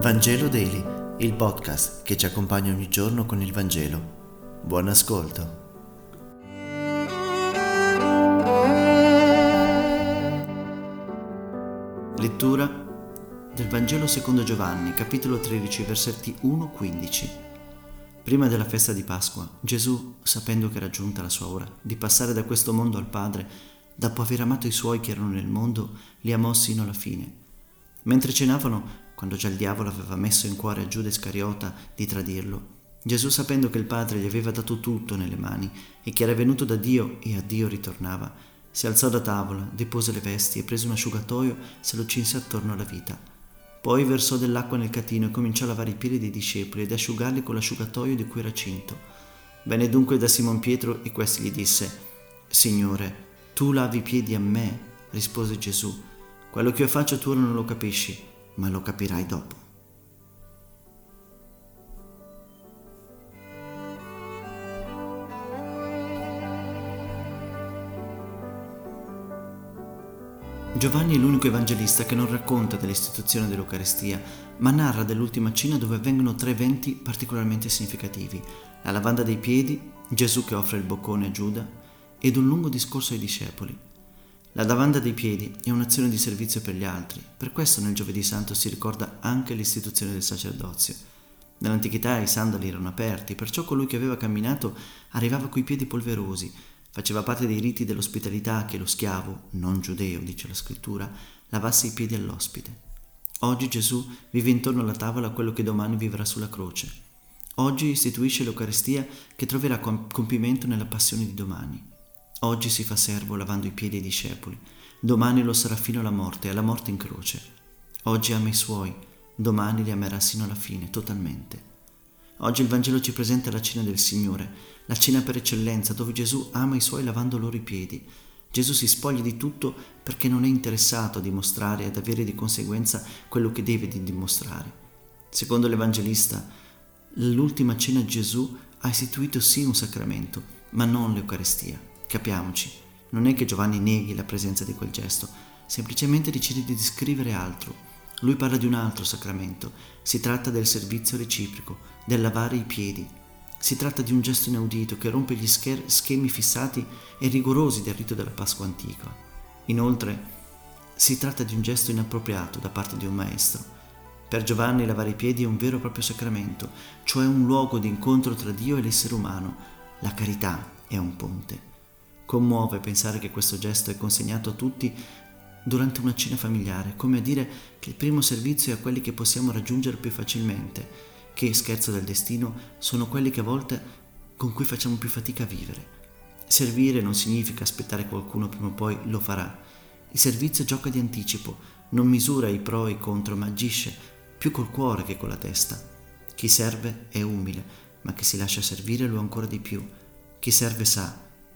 Vangelo Daily, il podcast che ci accompagna ogni giorno con il Vangelo. Buon ascolto. Lettura del Vangelo secondo Giovanni, capitolo 13, versetti 1-15. Prima della festa di Pasqua, Gesù, sapendo che era giunta la sua ora di passare da questo mondo al Padre, dopo aver amato i suoi che erano nel mondo, li amò sino alla fine. Mentre cenavano, quando già il diavolo aveva messo in cuore a Giuda Iscariota di tradirlo, Gesù, sapendo che il Padre gli aveva dato tutto nelle mani e che era venuto da Dio e a Dio ritornava, si alzò da tavola, depose le vesti e prese un asciugatoio, se lo cinse attorno alla vita. Poi versò dell'acqua nel catino e cominciò a lavare i piedi dei discepoli ed asciugarli con l'asciugatoio di cui era cinto. Venne dunque da Simon Pietro e questi gli disse, Signore, tu lavi i piedi a me, rispose Gesù. Quello che io faccio tu non lo capisci, ma lo capirai dopo. Giovanni è l'unico evangelista che non racconta dell'istituzione dell'Eucaristia, ma narra dell'ultima cena dove avvengono tre eventi particolarmente significativi. La lavanda dei piedi, Gesù che offre il boccone a Giuda ed un lungo discorso ai discepoli. La lavanda dei piedi è un'azione di servizio per gli altri, per questo nel giovedì santo si ricorda anche l'istituzione del sacerdozio. Nell'antichità i sandali erano aperti, perciò colui che aveva camminato arrivava coi piedi polverosi, faceva parte dei riti dell'ospitalità che lo schiavo, non giudeo, dice la scrittura, lavasse i piedi all'ospite. Oggi Gesù vive intorno alla tavola quello che domani vivrà sulla croce. Oggi istituisce l'Eucaristia che troverà compimento nella passione di domani. Oggi si fa servo lavando i piedi ai discepoli, domani lo sarà fino alla morte, alla morte in croce. Oggi ama i suoi, domani li amerà sino alla fine, totalmente. Oggi il Vangelo ci presenta la cena del Signore, la cena per eccellenza, dove Gesù ama i suoi lavando loro i piedi. Gesù si spoglia di tutto perché non è interessato a dimostrare e ad avere di conseguenza quello che deve dimostrare. Secondo l'Evangelista, l'ultima cena Gesù ha istituito sì un sacramento, ma non l'Eucarestia. Capiamoci, non è che Giovanni neghi la presenza di quel gesto, semplicemente decide di descrivere altro. Lui parla di un altro sacramento, si tratta del servizio reciproco, del lavare i piedi. Si tratta di un gesto inaudito che rompe gli schemi fissati e rigorosi del rito della Pasqua antica. Inoltre, si tratta di un gesto inappropriato da parte di un maestro. Per Giovanni lavare i piedi è un vero e proprio sacramento, cioè un luogo di incontro tra Dio e l'essere umano. La carità è un ponte. Commuove pensare che questo gesto è consegnato a tutti durante una cena familiare, come a dire che il primo servizio è a quelli che possiamo raggiungere più facilmente, che, scherzo del destino, sono quelli che a volte con cui facciamo più fatica a vivere. Servire non significa aspettare qualcuno prima o poi lo farà. Il servizio gioca di anticipo, non misura i pro e i contro, ma agisce più col cuore che con la testa. Chi serve è umile, ma chi si lascia servire lo è ancora di più. Chi serve sa